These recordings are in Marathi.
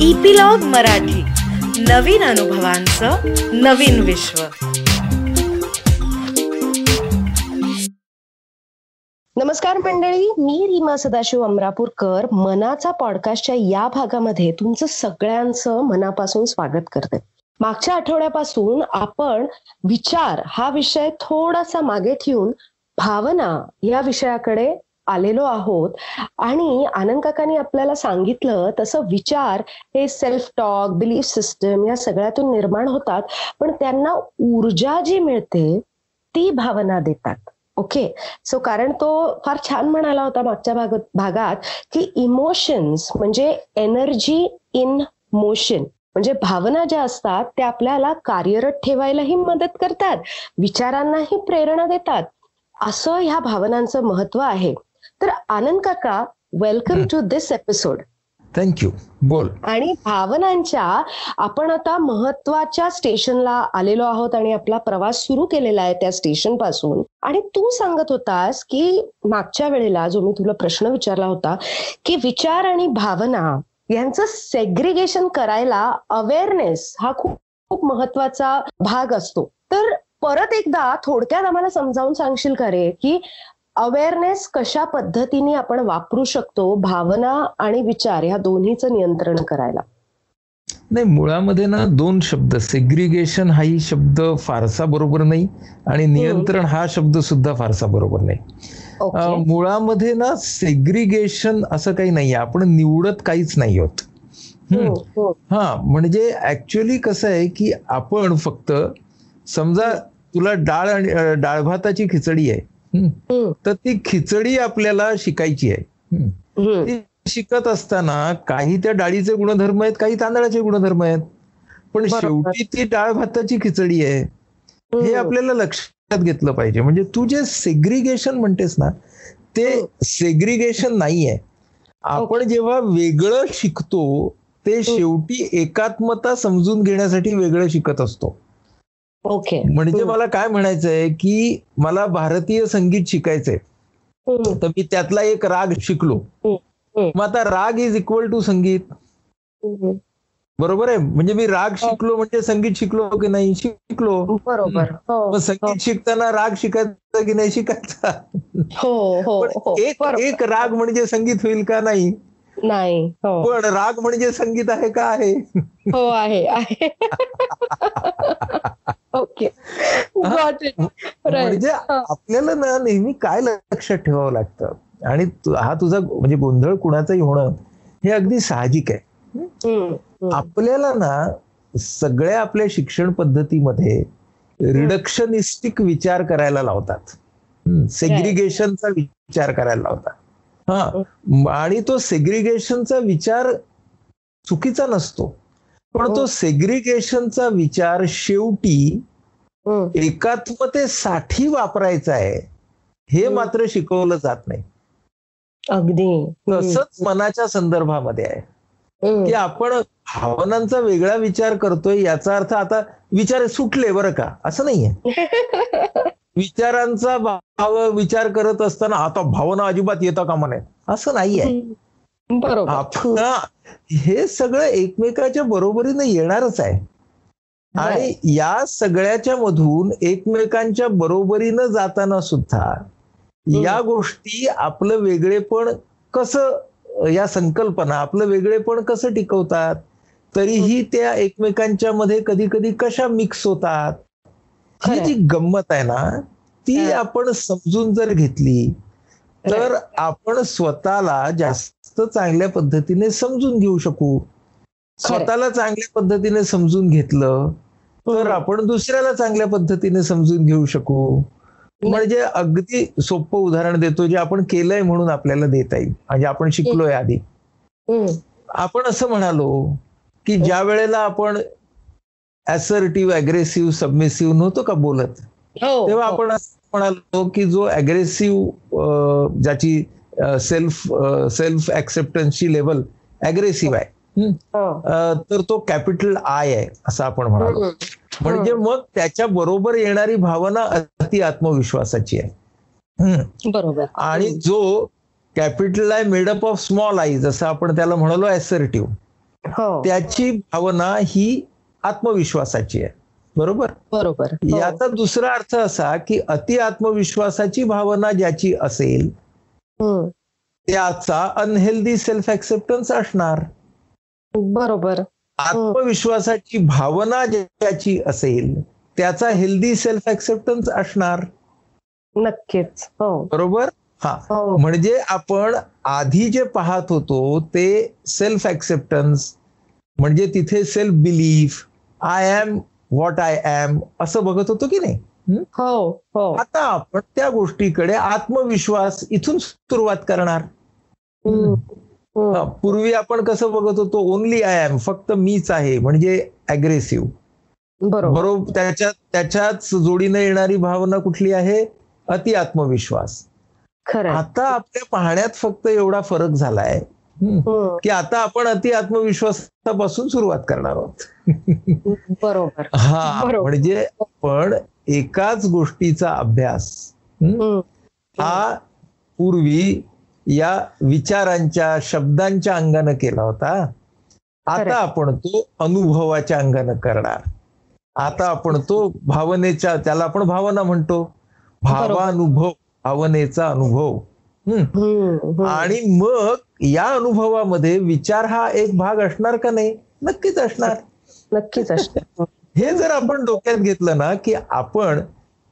इपिलॉग मराठी. नवीन अनुभवांचं नवीन विश्व. नमस्कार मंडळी मी रीमा सदाशिव अमरापूरकर. मनाचा पॉडकास्टच्या या भागामध्ये तुमचं सगळ्यांचं मनापासून स्वागत करते. मागच्या आठवड्यापासून आपण विचार हा विषय थोडासा मागे ठेवून भावना या विषयाकडे आलेलो आहोत. आणि आनंद काकांनी आपल्याला सांगितलं तसं विचार हे सेल्फ टॉक बिलीफ सिस्टम या सगळ्यातून निर्माण होतात. पण त्यांना ऊर्जा जी मिळते ती भावना देतात. ओके? सो कारण तो फार छान म्हणाला होता मागच्या भागात भागात की इमोशन्स म्हणजे एनर्जी इन मोशन म्हणजे भावना ज्या असतात त्या आपल्याला कार्यरत ठेवायलाही मदत करतात. विचारांनाही प्रेरणा देतात. असं ह्या भावनांचं महत्त्व आहे. तर आनंद काका welcome to this episode thank you बोल. आणि भावनांच्या आपण आता महत्त्वाच्या स्टेशनला आलेलो आहोत आणि आपला प्रवास सुरू केलेला आहे त्या स्टेशनपासून आणि तू सांगत होतास की मागच्या वेळेला जो मी तुला प्रश्न विचारला होता की विचार आणि भावना यांचं सेग्रिगेशन करायला अवेअरनेस हा खूप खूप महत्त्वाचा भाग असतो. तर परत एकदा थोडक्यात आम्हाला समजावून सांगशील का रे की अवेअरनेस कशा पद्धतीने आपण वापरू शकतो? भावना आणि विचार ह्या दोन्हीचं नियंत्रण करायला. नाही मुळामध्ये ना दोन शब्द सेग्रिगेशन हाही शब्द फारसा बरोबर नाही आणि नियंत्रण हा शब्द सुद्धा फारसा बरोबर नाही. मुळामध्ये ना सेग्रिगेशन असं काही नाही आपण निवडत काहीच नाही हम्म. हम्म, हम्म. हा. म्हणजे ऍक्च्युअली कसं आहे की आपण फक्त समजा तुला डाळ आणि डाळ भाताची खिचडी आहे. तर ती खिचडी आपल्याला शिकायची आहे. शिकत असताना काही त्या डाळीचे गुणधर्म आहेत काही तांदळाचे गुणधर्म आहेत. पण. शेवटी ती डाळ भाताची खिचडी आहे. हे आपल्याला लक्षात घेतलं पाहिजे. म्हणजे तू जे सेग्रिगेशन म्हणतेस ना ते सेग्रिगेशन नाहीये. आपण जेव्हा वेगळं शिकतो ते शेवटी एकात्मता समजून घेण्यासाठी वेगळं शिकत असतो. ओके. म्हणजे. मला काय म्हणायचंय की मला भारतीय संगीत शिकायचंय. तर मी त्यातला एक राग शिकलो. मग आता राग इज इक्वल टू संगीत. बरोबर आहे? म्हणजे मी राग शिकलो म्हणजे संगीत शिकलो की नाही शिकलो. बरोबर. हो. मग संगीत शिकताना राग शिकायचा की नाही शिकायचा? हो हो हो. एक. एक राग म्हणजे संगीत होईल का नाही? नाही. हो. पण राग म्हणजे संगीत आहे का आहे? हो आहे. ओके. म्हणजे आपल्याला ना नेहमी काय लक्षात ठेवावं लागतं? आणि हा तुझा म्हणजे गोंधळ कुणाचाही होणं हे अगदी साहजिक आहे. आपल्याला ना सगळ्या आपल्या शिक्षण पद्धतीमध्ये रिडक्शनिस्टिक विचार करायला लावतात. सेग्रिगेशनचा विचार करायला लावतात. हा. आणि तो सेग्रिगेशनचा विचार चुकीचा नसतो. पण तो सेग्रिगेशनचा विचार शेवटी एकात्मतेसाठी वापरायचा आहे हे. मात्र शिकवलं जात नाही. अगदी. तसंच मनाच्या संदर्भामध्ये आहे. की आपण भावनांचा वेगळा विचार करतोय याचा अर्थ आता विचार सुटले बरं का? असं नाहीये. विचारांचा भाव विचार करत असताना आता भावना अजिबात येता कामा नये असं नाहीये. बरोबर. आपण हे सगळं एकमेकाच्या बरोबरीने येणारच आहे. आणि या सगळ्याच्या मधून एकमेकांच्या बरोबरीनं जाताना सुद्धा या गोष्टी आपलं वेगळेपण कसं या संकल्पना आपलं वेगळेपण कसं टिकवतात? तरीही त्या एकमेकांच्या मध्ये कधी कधी कशा मिक्स होतात? ही. जी गंमत आहे ना ती. आपण समजून जर घेतली तर आपण स्वतःला जास्त चांगल्या पद्धतीने समजून घेऊ शकू. स्वतःला चांगल्या पद्धतीने समजून घेतलं तर आपण दुसऱ्याला चांगल्या पद्धतीने समजून घेऊ शकू म्हणजे अगदी सोपं उदाहरण देतो जे आपण केलंय म्हणून आपल्याला देता येईल म्हणजे आपण शिकलोय आधी. आपण असं म्हणालो की ज्या वेळेला आपण असर्टिव्ह अग्रेसिव्ह सबमिसिव्ह नव्हतो का बोलत हो तेव्हा हो. आपण असं म्हणालो की जो अग्रेसिव्ह ज्याची सेल्फ सेल्फ ऍक्सेप्टन्सची लेवल अग्रेसिव्ह आहे. हो. तर तो कॅपिटल आय आहे असं आपण म्हणालो. म्हणजे मग त्याच्या बरोबर येणारी भावना अति आत्मविश्वासाची आहे. बरोबर. आणि जो capital I made up of small I जसं आपण त्याला म्हणालो असर्टिव्ह हो. त्याची भावना ही आत्मविश्वासाची आहे. बरोबर? बरोबर. हो. याचा दुसरा अर्थ असा की अति आत्मविश्वासाची भावना ज्याची असेल. त्याचा अनहेल्दी सेल्फ ऍक्सेप्टन्स असणार. बरोबर. आत्मविश्वासाची भावना ज्याची असेल त्याचा हेल्दी सेल्फ ऍक्सेप्टन्स असणार. नक्कीच. हो. बरोबर? हा. हो. म्हणजे आपण आधी जे पाहत होतो ते सेल्फ ऍक्सेप्टन्स म्हणजे तिथे self belief I am what I am असं बघत होतो की नाही? हं? हो हो. आता आपण त्या गोष्टीकडे आत्मविश्वास इथून सुरुवात करणार. हा. पूर्वी आपण कसं बघत होतो ओनली आय एम फक्त मीच आहे म्हणजे अग्रेसिव्ह बरोबर. त्याच्यात त्याच्याच जोडीने येणारी भावना कुठली आहे? अति आत्मविश्वास. आता आपल्या पाहण्यात फक्त एवढा फरक झालाय. हं. की आता आपण अति आत्मविश्वासापासून सुरुवात करणार आहोत. बरोबर. हा. म्हणजे आपण एकाच गोष्टीचा अभ्यास हं. हा पूर्वी या विचारांच्या शब्दांच्या अंगानं केला होता. आता आपण तो अनुभवाच्या अंगानं करणार. आता आपण तो भावनेच्या त्याला आपण भावना म्हणतो. भावानुभव भावनेचा अनुभव. आणि मग या अनुभवामध्ये विचार हा एक भाग असणार का नाही? नक्कीच असणार. नक्कीच असतं हे जर आपण डोक्यात घेतलं ना की आपण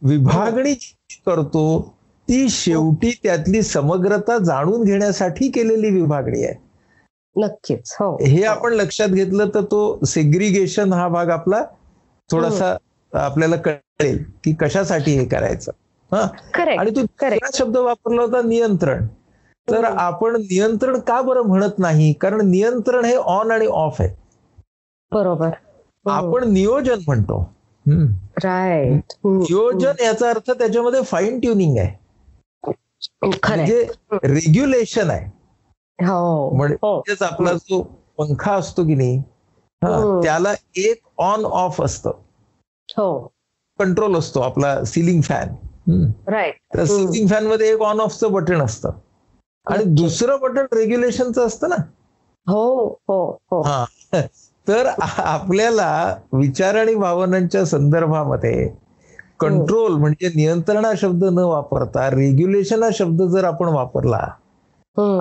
विभागणी जी करतो ती शेवटी त्यातली समग्रता जाणून घेण्यासाठी केलेली विभागणी आहे. नक्कीच हो. हे आपण लक्षात घेतलं तर तो सेग्रिगेशन हा भाग आपला थोडासा आपल्याला कळेल की कशासाठी हे करायचं. हा? करेक्ट आणि तू शब्द वापरला होता नियंत्रण. तर. आपण नियंत्रण का बरं म्हणत नाही? कारण नियंत्रण हे ऑन आणि ऑफ आहे. बरोबर. आपण नियोजन म्हणतो. राईट नियोजन याचा अर्थ त्याच्यामध्ये फाईन ट्युनिंग आहे. म्हणजे रेग्युलेशन आहे. हो हो. म्हणजेच आपला जो पंखा असतो की नाही हा. त्याला एक ऑन ऑफ असतं. हो. कंट्रोल असतो आपला सिलिंग फॅन राईट. सिलिंग फॅनमध्ये एक ऑन ऑफचं बटन असतं. आणि. दुसरं बटन रेग्युलेशनचं असतं ना. हो हो हो. हा. तर आपल्याला विचार आणि भावनांच्या संदर्भामध्ये कंट्रोल म्हणजे नियंत्रण हा शब्द न वापरता रेग्युलेशन हा शब्द जर आपण वापरला.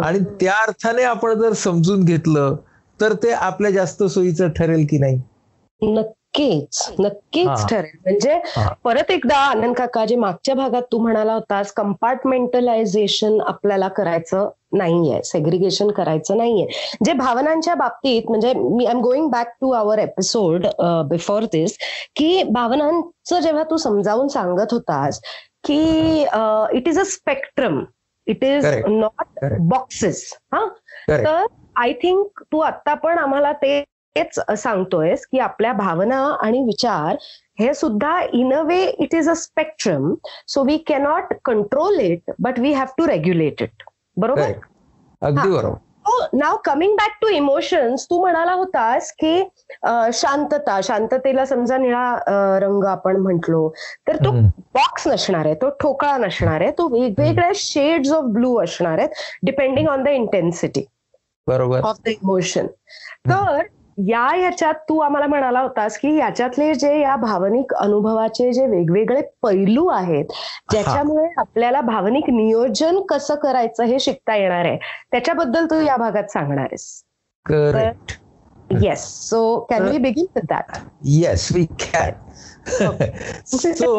आणि त्या अर्थाने आपण जर समजून घेतलं तर ते आपल्या जास्त सोयीचं ठरेल की नाही नक्कीच नक्कीच. ठरेल म्हणजे. परत एकदा आनंद काका जे मागच्या भागात तू म्हणाला होतास कंपार्टमेंटलायझेशन आपल्याला करायचं नाहीये सेग्रिगेशन करायचं नाहीये जे भावनांच्या बाबतीत म्हणजे मी I am going back to our episode before this की भावनांचं जेव्हा तू समजावून सांगत होतास की it is a spectrum it is. Not. Boxes हा. तर आय थिंक तू आता पण आम्हाला तेच सांगतोयस की आपल्या भावना आणि विचार हे सुद्धा in a way it is a spectrum so we cannot control it but we have to regulate it बरोबर. अगदी. बरोबर. Now coming back to emotions तू म्हणाला होतास की शांतता शांततेला समजा निळा रंग आपण म्हंटलो तर तो. बॉक्स नसणार आहे तो ठोकळा नसणार आहे तो वेगवेगळ्या शेड्स ऑफ ब्लू असणार आहेत डिपेंडिंग ऑन द इंटेन्सिटी बरोबर. ऑफ द इमोशन तर या याच्यात तू आम्हाला म्हणाला होतास की याच्यातले जे या भावनिक अनुभवाचे जे वेगवेगळे पैलू आहेत ज्याच्यामुळे आपल्याला भावनिक नियोजन कसं करायचं हे शिकता येणार आहे त्याच्याबद्दल तू या भागात सांगणार आहेस. Correct yes so can we begin with that yes we can so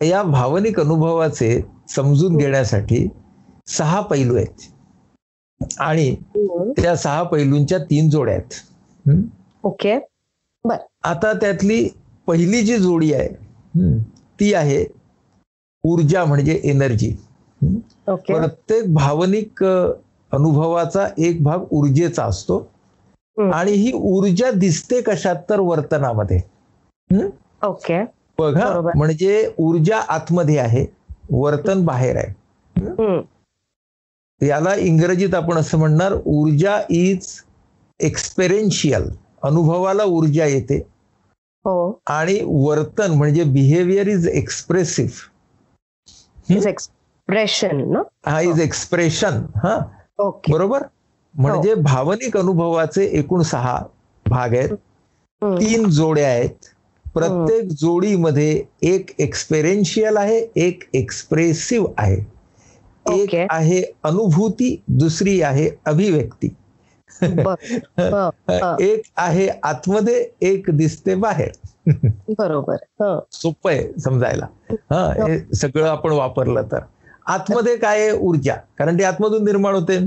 या भावनिक अनुभवाचे समजून घेण्यासाठी सहा पैलू आहेत. आणि त्या सहा पैलूंच्या तीन जोड्या आहेत. ओके. आता त्यातली पहिली जी जोडी आहे ती आहे ऊर्जा म्हणजे एनर्जी. ओके. प्रत्येक भावनिक अनुभवाचा एक भाग ऊर्जेचा असतो. आणि ही ऊर्जा दिसते कशात तर वर्तनामध्ये? ओके. बघा. म्हणजे ऊर्जा आतमध्ये आहे वर्तन बाहेर आहे. याला इंग्रजीत आपण असं म्हणणार ऊर्जा इज एक्सपेरिन्शियल अनुभवाला ऊर्जा येते. हो. आणि वर्तन म्हणजे behaviour is expressive is expression ना हा इज एक्सप्रेशन हा? ओके बरोबर? म्हणजे भावनिक अनुभवाचे एकूण सहा भाग आहेत. तीन जोड्या आहेत. प्रत्येक जोडीमध्ये एक एक्सपेरिन्शियल आहे एक एक्सप्रेसिव्ह आहे. एक. आहे अनुभूती दुसरी आहे अभिव्यक्ती. हं, हं. एक आहे आतमध्ये एक दिसते बाहेर. बरोबर हं. सोपं आहे समजायला. हा हे. सगळं आपण वापरलं तर. आतमध्ये काय ऊर्जा. कारण ती आतमधून निर्माण होते.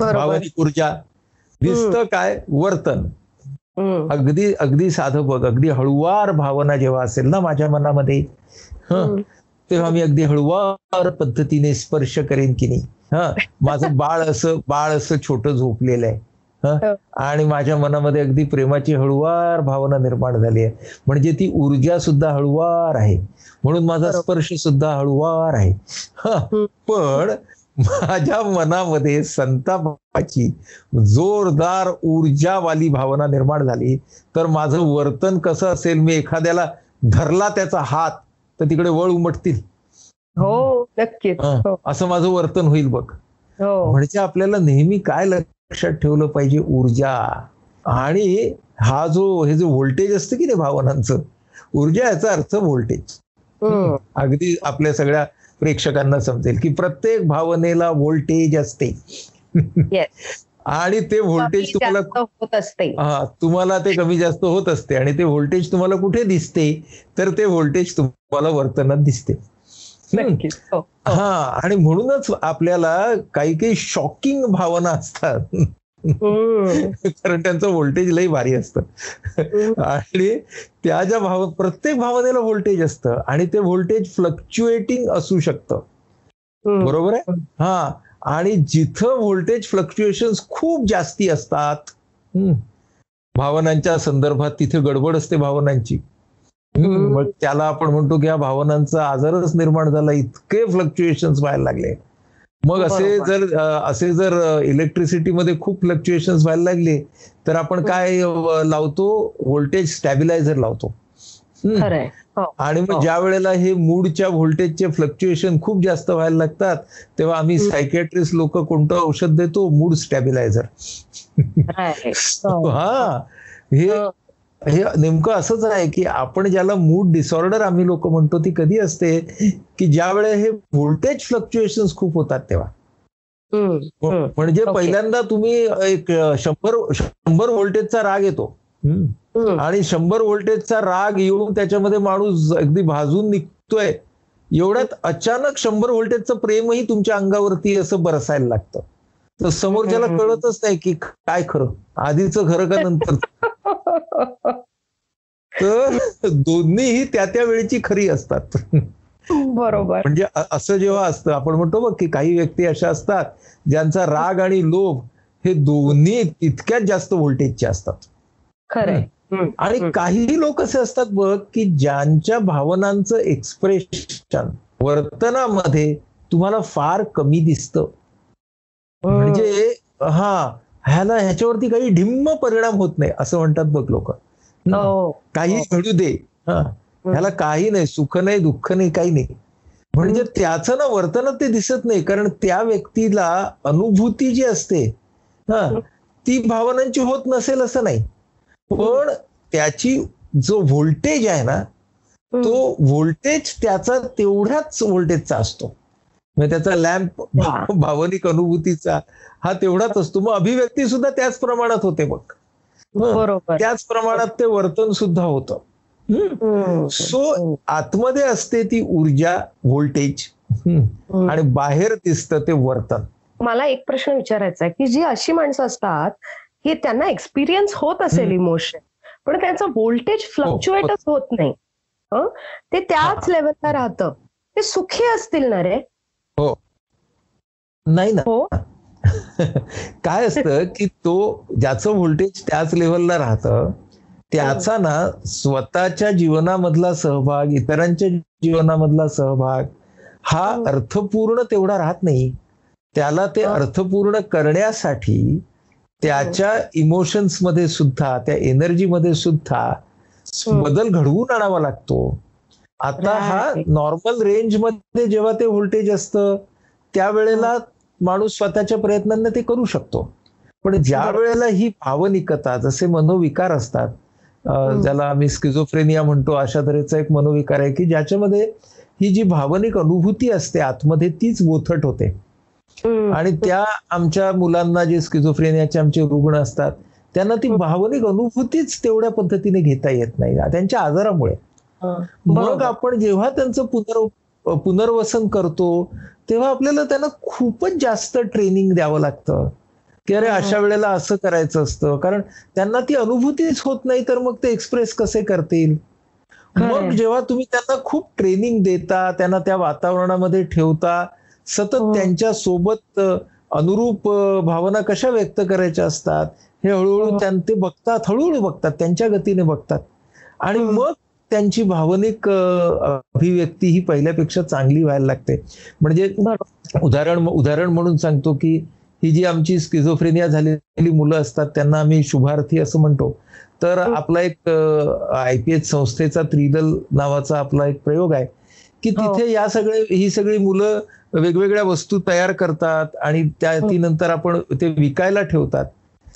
भावनिक ऊर्जा. दिसतं काय? वर्तन. हं. अगदी अगदी साधं बघ. अगदी हळुवार भावना जेव्हा असेल ना माझ्या मनामध्ये. हं, हं. तेव्हा मी अगदी हळुवार पद्धतीने स्पर्श करेन की नाही. हा? माझं बाळ असं बाळ असं छोटं झोपलेलं आहे. हं. आणि माझ्या मनामध्ये अगदी प्रेमाची हळुवार भावना निर्माण झाली आहे. म्हणजे ती ऊर्जा सुद्धा हळुवार आहे. म्हणून माझा. स्पर्श सुद्धा हळुवार आहे. पण माझ्या मनामध्ये संतापाची जोरदार ऊर्जावाली भावना निर्माण झाली. तर माझं वर्तन कसं असेल? मी एखाद्याला धरला त्याचा हात तर तिकडे वळ उमटतील. हो नक्कीच. हं, असं माझं वर्तन होईल बघ. हो. म्हणजे आपल्याला नेहमी काय लक्षात ठेवलं पाहिजे? ऊर्जा. आणि हा जो हे जो व्होल्टेज असतं की नाही भावनांचं? ऊर्जा याचा अर्थ व्होल्टेज. अगदी आपल्या सगळ्या प्रेक्षकांना समजेल की प्रत्येक भावनेला व्होल्टेज असते. Yes. आणि ते व्होल्टेज तुम्हाला होत असते. हा तुम्हाला ते कमी जास्त होत असते आणि ते व्होल्टेज तुम्हाला कुठे दिसते तर ते व्होल्टेज तुम्हाला वर्तनात दिसते. हो हो. हा आणि म्हणूनच आपल्याला काही काही शॉकिंग भावना असतात. कारण त्यांचं व्होल्टेज लई भारी असतं. आणि त्या ज्या भाव प्रत्येक भावनेला व्होल्टेज असतं आणि ते व्होल्टेज फ्लक्च्युएटिंग असू शकतं. बरोबर आहे? हा. आणि जिथं व्होल्टेज फ्लक्च्युएशन खूप जास्ती असतात भावनांच्या संदर्भात तिथे गडबड असते भावनांची. मग त्याला आपण म्हणतो की या भावनांचा आजारच निर्माण झाला इतके फ्लक्च्युएशन व्हायला लागले मग असे. जर असे जर इलेक्ट्रिसिटीमध्ये खूप फ्लक्च्युएशन व्हायला लागले तर आपण काय लावतो व्होल्टेज स्टॅबिलायझर लावतो. खरंय हो आणि मग हो. ज्या वेळेला हे मूडच्या व्होल्टेजचे फ्लक्च्युएशन खूप जास्त व्हायला लागतात तेव्हा आम्ही. सायकॅट्रिस्ट लोक कोणतं औषध देतो मूड स्टॅबिलायझर. हो. हा हे हं. नेमकं असंच आहे की आपण ज्याला मूड डिसऑर्डर आम्ही लोक म्हणतो ती कधी असते की ज्या वेळेला हे व्होल्टेज फ्लक्च्युएशन खूप होतात तेव्हा. म्हणजे. पहिल्यांदा तुम्ही एक शंभर शंभर व्होल्टेजचा राग येतो. आणि शंभर व्होल्टेजचा राग येऊन त्याच्यामध्ये माणूस अगदी भाजून निघतोय. एवढ्यात अचानक शंभर व्होल्टेजचं प्रेमही तुमच्या अंगावरती असं बरसायला लागतं. तर समोरच्याला. कळतच नाही की काय खरं. आधीचं खरं का नंतर? तर दोन्हीही त्या त्या वेळेची खरी असतात. बरोबर. म्हणजे असं जेव्हा असतं आपण म्हणतो बघ की काही व्यक्ती अशा असतात ज्यांचा राग आणि लोभ हे दोन्ही तितक्याच जास्त व्होल्टेजचे असतात. खरंय. हं. आणि. काही लोक असे असतात बघ की ज्यांच्या भावनांचं एक्सप्रेशन वर्तनामध्ये तुम्हाला फार कमी दिसतं. म्हणजे हा ह्याला ह्याच्यावरती काही ढिम्म परिणाम होत नाही असं म्हणतात बघ लोक. हो काही हो. घडू दे. हा. ह्याला काही नाही सुख नाही दुःख नाही काही नाही. म्हणजे त्याचं ना वर्तनात ते दिसत नाही कारण त्या व्यक्तीला अनुभूती जी असते हा ती भावनांची होत नसेल असं नाही. पण त्याची जो व्होल्टेज आहे ना. तो व्होल्टेज त्याचा तेवढ्याच व्होल्टेजचा असतो म्हणजे त्याचा लॅम्प. भावनिक अनुभूतीचा हा तेवढाच असतो मग अभिव्यक्ती सुद्धा त्याच प्रमाणात होते. बरोबर त्याच प्रमाणात ते वर्तन सुद्धा होतं. सो आतमध्ये असते ती ऊर्जा व्होल्टेज. आणि बाहेर दिसतं ते वर्तन मला एक प्रश्न विचारायचा आहे की जी अशी माणसं असतात की त्यांना एक्सपिरियन्स होत असेल. इमोशन पण त्यांचं व्होल्टेज फ्लक्च्युएटच होत नाही. हं? ते त्याच लेवलला राहतं. ते सुखी असतील ना रे? नाही ना. हो? काय असतं की तो ज्याचं व्होल्टेज त्याच लेवलला राहतं त्याचा ना स्वतःच्या जीवनामधला सहभाग इतरांच्या जीवनामधला सहभाग हा हो. अर्थपूर्ण तेवढा राहत नाही. त्याला ते हो. अर्थपूर्ण करण्यासाठी त्याच्या इमोशन्समध्ये सुद्धा त्या एनर्जी मध्ये सुद्धा. बदल घडवून आणावा लागतो आता हा. नॉर्मल रेंजमध्ये जेव्हा ते व्होल्टेज असतं त्यावेळेला माणूस स्वतःच्या प्रयत्नांना ते करू शकतो पण ज्या वेळेला ही भावनिकता जसे मनोविकार असतात ज्याला आम्ही स्किझोफ्रेनिया म्हणतो अशा तऱ्हेचा एक मनोविकार आहे की ज्याच्यामध्ये ही जी भावनिक अनुभूती असते आतमध्ये तीच बोथट होते. आणि त्या आमच्या मुलांना जे स्किझोफ्रेनियाचे आमचे रुग्ण असतात त्यांना ती भावनिक अनुभूतीच तेवढ्या पद्धतीने घेता येत नाही त्यांच्या आजारामुळे. मग. आपण जेव्हा त्यांचं पुनर् पुनर्वसन करतो तेव्हा आपल्याला त्यांना खूपच जास्त ट्रेनिंग द्यावं लागतं. की अरे अशा वेळेला असं करायचं असतं. कारण त्यांना ती अनुभूतीच होत नाही तर मग ते एक्सप्रेस कसे करतील? मग. जेव्हा तुम्ही त्यांना खूप ट्रेनिंग देता त्यांना त्या वातावरणामध्ये ठेवता सतत हो. त्यांच्यासोबत अनुरूप भावना कशा व्यक्त करायच्या असतात हे हळूहळू हो. त्यां- ते बघतात हळूहळू बघतात त्यांच्या गतीने बघतात आणि. मग त्यांची भावनिक अभिव्यक्ती ही पहिल्यापेक्षा चांगली व्हायला लागते म्हणजे उदाहरण उदाहरण म्हणून सांगतो की ही जी आमची स्किझोफ्रेनिया झालेली मुलं असतात त्यांना आम्ही शुभार्थी असं म्हणतो तर. आपला एक आय पी एच संस्थेचा त्रिदल नावाचा आपला एक प्रयोग आहे की हो. तिथे या सगळे ही सगळी मुलं वेगवेगळ्या वस्तू तयार करतात आणि त्या हं. ती नंतर आपण ते विकायला ठेवतात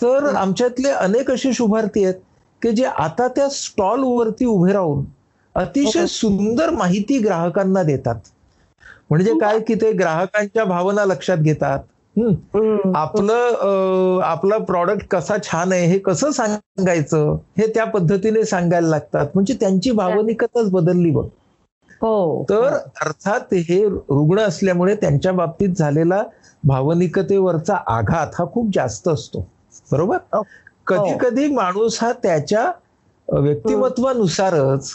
तर हं. आमच्यातले अनेक असे शुभार्थी आहेत की जे आता त्या स्टॉल वरती उभे राहून अतिशय हो. सुंदर माहिती ग्राहकांना देतात म्हणजे काय की ते ग्राहकांच्या भावना लक्षात घेतात. आपलं आपला प्रॉडक्ट कसा छान आहे हे कसं सांगायचं हे त्या पद्धतीने सांगायला लागतात म्हणजे त्यांची भावनिकताच बदलली बघ हो. तर अर्थात हे रुग्ण असल्यामुळे त्यांच्या बाबतीत झालेला भावनिकतेवरचा आघात हा खूप जास्त असतो. बरोबर? हो. कधी कधी माणूस हा त्याच्या व्यक्तिमत्वानुसारच.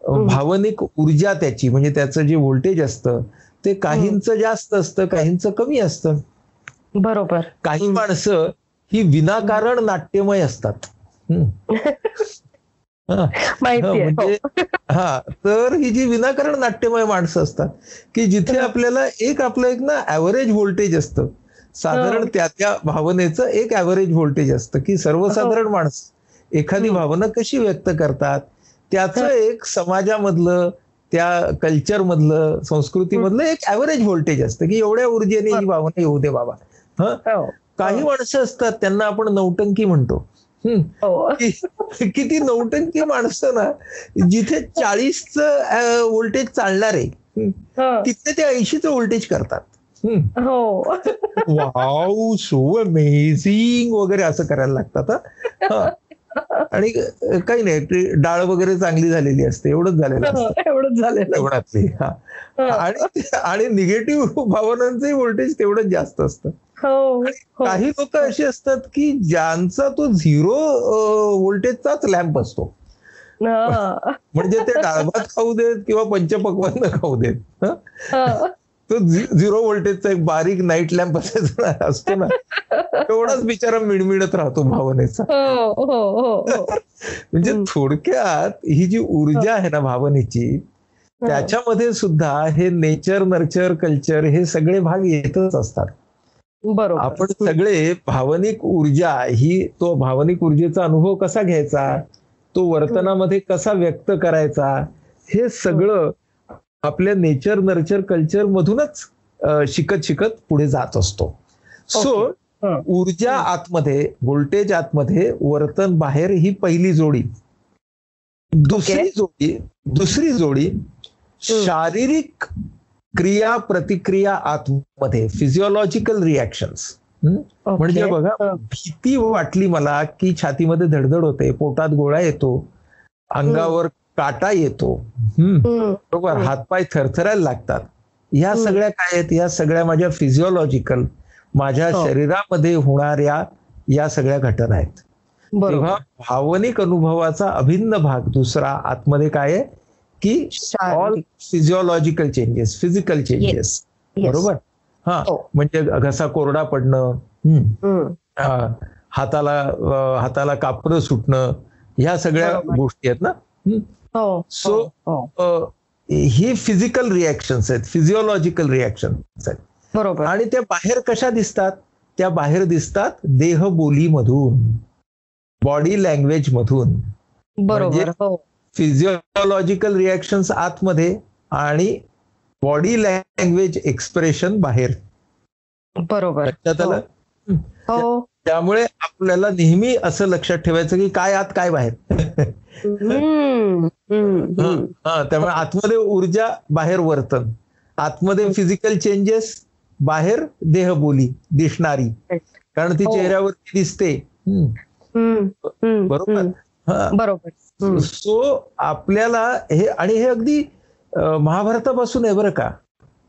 भावनिक ऊर्जा त्याची म्हणजे त्याचं जे व्होल्टेज असतं ते काहींचं जास्त असतं काहींचं कमी असतं. बरोबर. काही. माणसं ही विनाकारण नाट्यमय असतात हम्म. हा, माहिती आहे म्हणजे हा तर ही जी विनाकारण नाट्यमय माणसं असतात की जिथे आपल्याला एक आपलं एक ना ऍव्हरेज व्होल्टेज असतं. साधारण हो. त्या त्या भावनेचं एक ऍव्हरेज व्होल्टेज असतं की सर्वसाधारण माणस. एखादी. भावना कशी व्यक्त करतात त्याचं एक समाजामधलं त्या कल्चर मधलं संस्कृतीमधलं एक ऍव्हरेज व्होल्टेज असतं की एवढ्या ऊर्जेने ही भावना येऊ दे बाबा. हा? हो. काही माणसं असतात त्यांना आपण नौटंकी म्हणतो. हो किती नौटंकी माणसं ना जिथे चाळीसच व्होल्टेज चालणार आहे हा. तिथे ते ऐंशीचं व्होल्टेज करतात. हो वाव सो अमेझिंग वगैरे असं करायला लागतात हा. हा. आणि काही नाही डाळ वगैरे चांगली झालेली असते एवढंच झालेलं असतं एवढंच झालेलं एवढातली हा हा. आणि आणि निगेटिव्ह भावनांचंही व्होल्टेज तेवढंच जास्त असतं हो हो. काही लोक अशी असतात की ज्यांचा तो झिरो व्होल्टेजचाच लॅम्प असतो हा. म्हणजे ते डाळभात खाऊ देत किंवा पंचपक्वान्न खाऊ देत हं? हा. तो झिरो व्होल्टेजचा एक बारीक नाईट लॅम्प असायचा असतो ना तेवढाच बिचारा मिणमिणत राहतो भावनेचा हो हो हो हो म्हणजे. थोडक्यात ही जी ऊर्जा आहे ना भावनेची त्याच्यामध्ये सुद्धा हे नेचर नर्चर कल्चर हे सगळे भाग येतच असतात बरोबर. आपण सगळे भावनिक ऊर्जा ही तो भावनिक ऊर्जेचा अनुभव कसा घ्यायचा? तो वर्तनामध्ये कसा व्यक्त करायचा? हे सगळं आपल्या नेचर नर्चर कल्चर मधूनच शिकत शिकत पुढे जात असतो. सो. ऊर्जा आतमध्ये व्होल्टेज आतमध्ये वर्तन बाहेर ही पहिली जोडी. दुसरी. जोडी दुसरी जोडी शारीरिक क्रिया प्रतिक्रिया आतमध्ये फिजिओलॉजिकल रिॲक्शन्स. म्हणजे बघा. भीती वाटली मला की छातीमध्ये धडधड होते पोटात गोळा येतो अंगावर काटा येतो. बरोबर. हातपाय थरथरायला लागतात ह्या. सगळ्या काय आहेत या सगळ्या माझ्या फिजिओलॉजिकल माझ्या हो. शरीरामध्ये होणाऱ्या या सगळ्या घटना आहेत तेव्हा भावनिक अनुभवाचा अभिन्न भाग दुसरा आतमध्ये काय आहे की all. Physiological changes physical changes. बरोबर? हा हो. म्हणजे घसा कोरडा पडणं हाताला हाताला कापडं सुटणं ह्या सगळ्या. गोष्टी आहेत ना? हम्म. हो फिजिकल रिॲक्शन्स आहेत फिजिओलॉजिकल रिॲक्शन्स आहेत. बरोबर. आणि त्या बाहेर कशा दिसतात? त्या बाहेर दिसतात देहबोलीमधून बॉडी लँग्वेज मधून. बरोबर म्हणजे हो. फिजिओलॉजिकल रिॲक्शन्स आतमध्ये आणि बॉडी लँग्वेज एक्सप्रेशन बाहेर. बरोबर. आलं? हो. त्यामुळे आपल्याला नेहमी असं लक्षात ठेवायचं की काय आत काय बाहेर. हा त्यामुळे आतमध्ये ऊर्जा बाहेर वर्तन. आतमध्ये फिजिकल चेंजेस बाहेर देहबोली दिसणारी. कारण ती हो. चेहऱ्यावरती दिसते. बरोबर. हा. बरोबर. सो आपल्याला हे आणि हे अगदी महाभारतापासून आहे बरं का.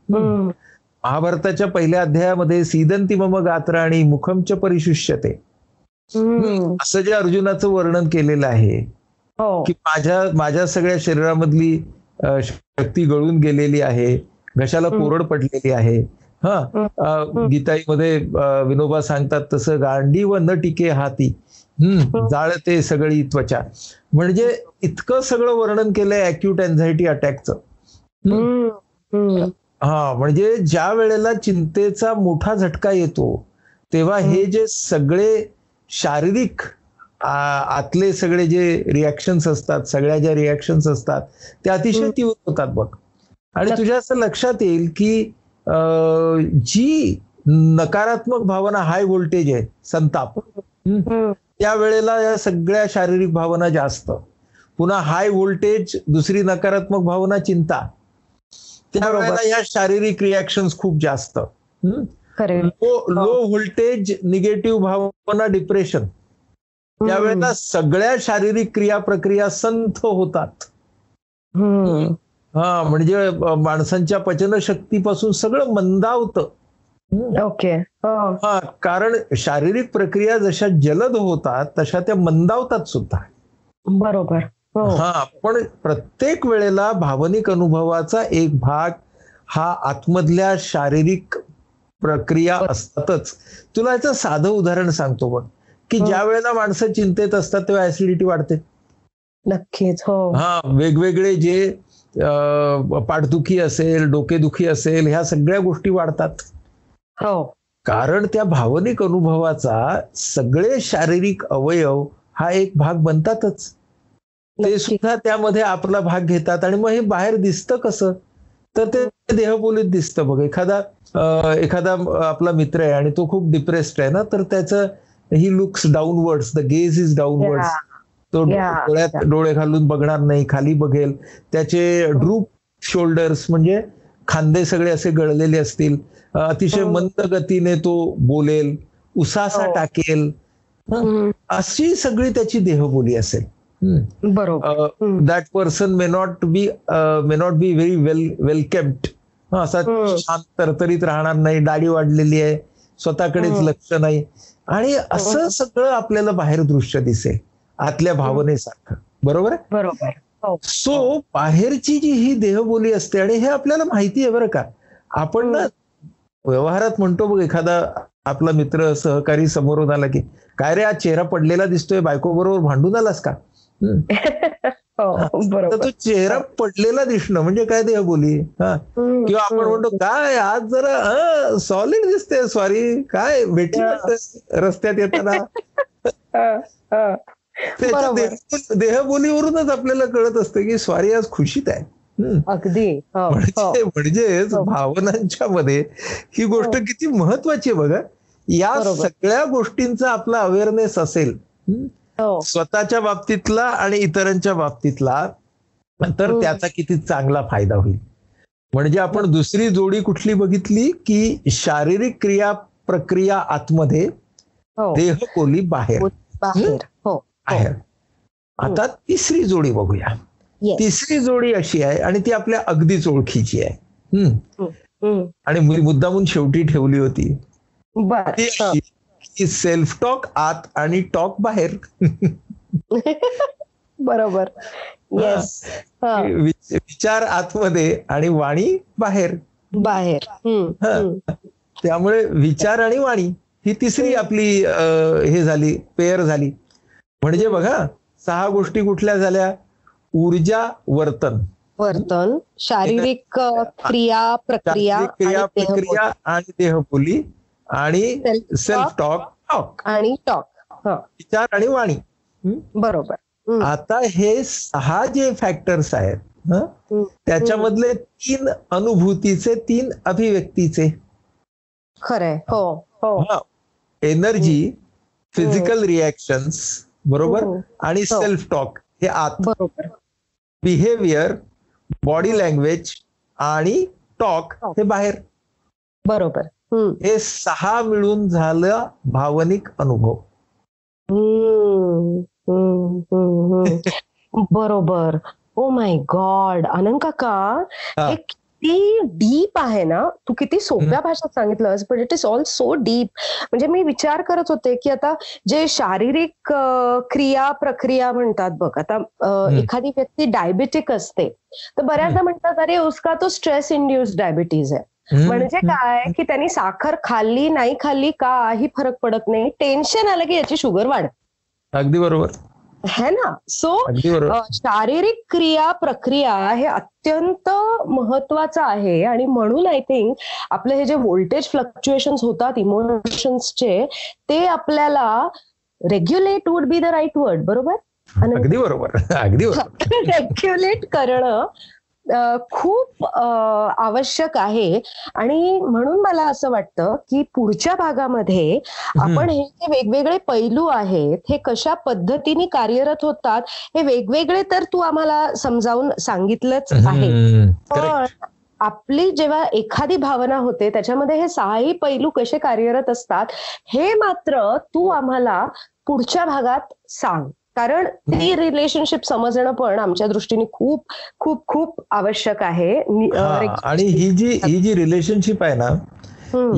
महाभारताच्या पहिल्या अध्यायामध्ये सीदंती मम गात्र आणि मुखमच परिशुष्यते. असं जे अर्जुनाचं वर्णन केलेलं आहे हो. की माझ्या माझ्या सगळ्या शरीरामधली शक्ती गळून गेलेली आहे घशाला. कोरड पडलेली आहे. हा. गीताईमध्ये विनोबा सांगतात तसं गांडी व न टिके हाती. हम्म हम्म. जाळते सगळी त्वचा. म्हणजे इतकं सगळं वर्णन केलंय अॅक्यूट अँझायटी अटॅकचं. हा म्हणजे ज्या वेळेला चिंतेचा मोठा झटका येतो तेव्हा हे जे सगळे शारीरिक आ- आतले सगळे जे रिॲक्शन्स असतात सगळ्या ज्या रिॲक्शन्स असतात ते अतिशय. तीव्र होतात बघ. आणि. तुझ्या असं लक्षात येईल की जी नकारात्मक भावना हाय व्होल्टेज आहे संताप. हम्म, हम्म. त्या वेळेला या सगळ्या शारीरिक भावना जास्त पुन्हा हाय व्होल्टेज दुसरी नकारात्मक भावना चिंता त्या बरोबर. वेळेला या शारीरिक रिॲक्शन्स खूप जास्त लो लो व्होल्टेज निगेटिव्ह भावना डिप्रेशन त्यावेळेला सगळ्या शारीरिक क्रिया प्रक्रिया संथ होतात. हा म्हणजे माणसांच्या पचनशक्तीपासून सगळं मंदावतं. ओके हो. हा कारण शारीरिक प्रक्रिया जशा जलद होतात तशा त्या मंदावतात सुद्धा. बरोबर. हो. हा पण प्रत्येक वेळेला भावनिक अनुभवाचा एक भाग हा आतमधल्या शारीरिक प्रक्रिया असतातच. तुला याचं साधं उदाहरण सांगतो बघ. की हो. ज्या वेळेला माणसं चिंतेत असतात तेव्हा ऍसिडिटी वाढते. नक्कीच. हो. हा वेगवेगळे जे पाठदुखी असेल डोकेदुखी असेल ह्या सगळ्या गोष्टी वाढतात. हो. कारण त्या भावनिक अनुभवाचा सगळे शारीरिक अवयव हा एक भाग बनतातच. ते. सुद्धा त्यामध्ये आपला भाग घेतात आणि मग हे बाहेर दिसतं कसं? तर ते देहबोलीत दिसतं बघ. एखादा एखादा आपला मित्र आहे आणि तो खूप डिप्रेस्ड आहे ना तर त्याचं ही looks downwards the gaze is downwards. तो. डोळ्यात डोळे घालून बघणार नाही खाली बघेल. त्याचे ड्रूप शोल्डर्स म्हणजे खांदे सगळे असे गळलेले असतील. अतिशय हो. मंद गतीने तो बोलेल उसासा हो. टाकेल. अशी सगळी त्याची देहबोली असेल बरोबर. That person may not be may not be very well welcomed असा. शांत तरतरीत राहणार नाही दाढी वाढलेली आहे स्वतःकडेच. लक्ष नाही आणि असं हम्म. सगळं आपल्याला बाहेर दृश्य दिसेल आतल्या भावनेसारखं बरोबर आहे बरोबर हो सो बाहेरची जी ही देहबोली असते आणि हे आपल्याला माहिती आहे बरं का आपण ना व्यवहारात म्हणतो बघ एखादा आपला मित्र सहकारी समोरून आला की काय रे आज चेहरा पडलेला दिसतोय बायको बरोबर भांडून आलास का. हो तो चेहरा पडलेला दिसणं म्हणजे काय देहबोली हा हम्म. किंवा आपण म्हणतो काय आज जरा सॉलिड दिसते सॉरी काय भेटली हा. रस्त्यात येताना हा, हा. देहबोलीवरूनच आपल्याला कळत असतं की स्वारी आज खुशीत आहे. अगदी. हो हो. म्हणजे म्हणजेच हो. भावनांच्या मध्ये ही गोष्ट किती महत्वाची आहे बघा. या. सगळ्या गोष्टींचा आपला अवेअरनेस असेल हो. स्वतःच्या बाबतीतला आणि इतरांच्या बाबतीतला तर. त्याचा किती चांगला फायदा होईल. म्हणजे आपण दुसरी जोडी कुठली बघितली की शारीरिक क्रिया प्रक्रिया आतमध्ये हो. देहबोली बाहेर. बाहेर. हो. आता तिसरी जोडी बघूया. Yes. तिसरी जोडी अशी आहे आणि ती आपल्या अगदीच ओळखीची आहे. हम्म. हम्म. आणि मु- मुद्दामून शेवटी ठेवली होती. ती हो. सेल्फ टॉक आत आणि टॉक बाहेर. बरोबर. हा. विचार आतमध्ये आणि वाणी बाहेर. बाहेर. हा. त्यामुळे विचार आणि वाणी ही तिसरी आपली हे झाली पेयर झाली. म्हणजे बघा सहा गोष्टी कुठल्या झाल्या? ऊर्जा वर्तन. वर्तन शारीरिक क्रिया प्रक्रिया क्रिया. प्रक्रिया आणि देहबोली आणि. सेल्फ टॉक टॉक आणि टॉक हा. विचार आणि वाणी. हं? बरोबर. आता हे सहा जे फॅक्टर्स आहेत हं? त्याच्यामधले तीन अनुभूतीचे तीन अभिव्यक्तीचे. खरंय. हो हो. एनर्जी फिजिकल रिॲक्शन्स बरोबर? हो. आणि हो. सेल्फ टॉक हे आत. बरोबर. बिहेवियर बॉडी लँग्वेज आणि टॉक हो. बाहेर बरोबर. हे सहा मिळून झालं भावनिक अनुभव. बरोबर ओ माय गॉड आनंद काका हा. किती डीप आहे ना तू किती सोप्या भाषेत सांगितलंस पण it is all so deep म्हणजे मी विचार करत होते की आता जे शारीरिक क्रिया प्रक्रिया म्हणतात बघ आता. एखादी व्यक्ती डायबेटिक असते तर बऱ्याचदा म्हणतात अरे उसका तो स्ट्रेस इंड्युस डायबिटीज आहे. म्हणजे काय की त्यांनी साखर खाल्ली नाही खाल्ली काही फरक पडत नाही टेन्शन आलं की याची शुगर वाढ अगदी बरोबर. है ना? सो शारीरिक क्रिया प्रक्रिया हे अत्यंत महत्वाचं आहे. आणि म्हणून आय थिंक आपले हे जे व्होल्टेज फ्लक्च्युएशन होतात इमोशन्सचे ते आपल्याला regulate would be the right word बरोबर? अगदी बरोबर. अगदी बरोबर. रेग्युलेट करणं खूप आवश्यक आहे आणि म्हणून मला असं वाटतं की पुढच्या भागामध्ये आपण हे जे वेगवेगळे पैलू आहेत हे कशा पद्धतीने कार्यरत होतात हे वेगवेगळे तर तू आम्हाला समजावून सांगितलंच आहे. पण. आपली जेव्हा एखादी भावना होते त्याच्यामध्ये हे सहाही पैलू कसे कार्यरत असतात हे मात्र तू आम्हाला पुढच्या भागात सांग कारण ती रिलेशनशिप समजणं पण आमच्या दृष्टीने खूप खूप खूप आवश्यक आहे. आणि ही जी ही जी रिलेशनशिप आहे ना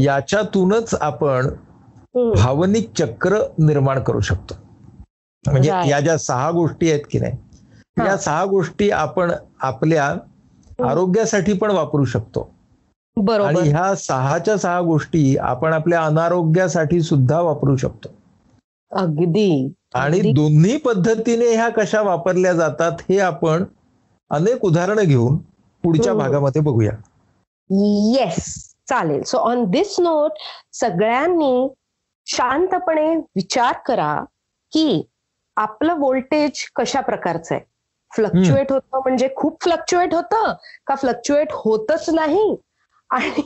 याच्यातूनच आपण. भावनिक चक्र निर्माण करू शकतो. म्हणजे. या ज्या सहा गोष्टी आहेत की नाही. या सहा गोष्टी आपण आपल्या आरोग्यासाठी पण वापरू शकतो. आणि बरोबर ह्या सहाच्या सहा गोष्टी आपण आपल्या अनारोग्यासाठी सुद्धा वापरू शकतो. अगदी. आणि. दोन्ही पद्धतीने ह्या कशा वापरल्या जातात हे आपण अनेक उदाहरणं घेऊन पुढच्या. भागामध्ये बघूया. येस चालेल. सो ऑन दिस नोट सगळ्यांनी शांतपणे विचार करा की आपलं व्होल्टेज कशा प्रकारचं आहे? फ्लक्च्युएट होतं म्हणजे खूप फ्लक्च्युएट होतं का फ्लक्च्युएट होतच नाही? आणि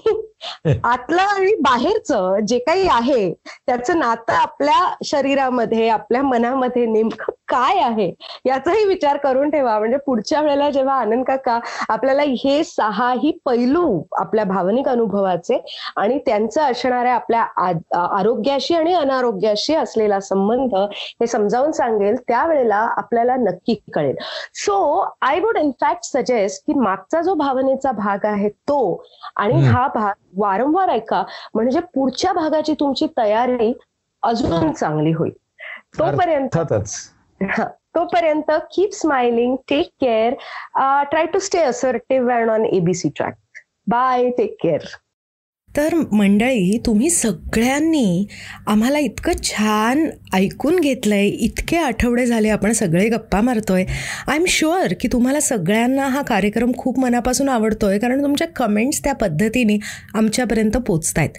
आतलं आणि बाहेरचं जे काही आहे त्याचं नातं आपल्या शरीरामध्ये आपल्या मनामध्ये नेमकं काय आहे? याचाही विचार करून ठेवा. म्हणजे पुढच्या वेळेला जेव्हा आनंद काका आपल्याला हे सहाही पैलू आपल्या भावनिक अनुभवाचे आणि त्यांचं असणाऱ्या आपल्या आरोग्याशी आणि अनारोग्याशी असलेला संबंध हे समजावून सांगेल त्यावेळेला आपल्याला नक्की कळेल. So I would in fact suggest की मागचा जो भावनेचा भाग आहे तो आणि. हा भाग वारंवार ऐका. म्हणजे पुढच्या भागाची तुमची तयारी अजून चांगली होईल. तोपर्यंत. तोपर्यंत keep smiling take care try to stay assertive and on ABC track bye take care तर मंडळी तुम्ही सगळ्यांनी आम्हाला इतकं छान ऐकून घेतलंय इतके आठवडे झाले आपण सगळे गप्पा मारतोय. आय एम शुअर की तुम्हाला सगळ्यांना हा कार्यक्रम खूप मनापासून आवडतोय कारण तुमच्या कमेंट्स त्या पद्धतीने आमच्यापर्यंत पोचत आहेत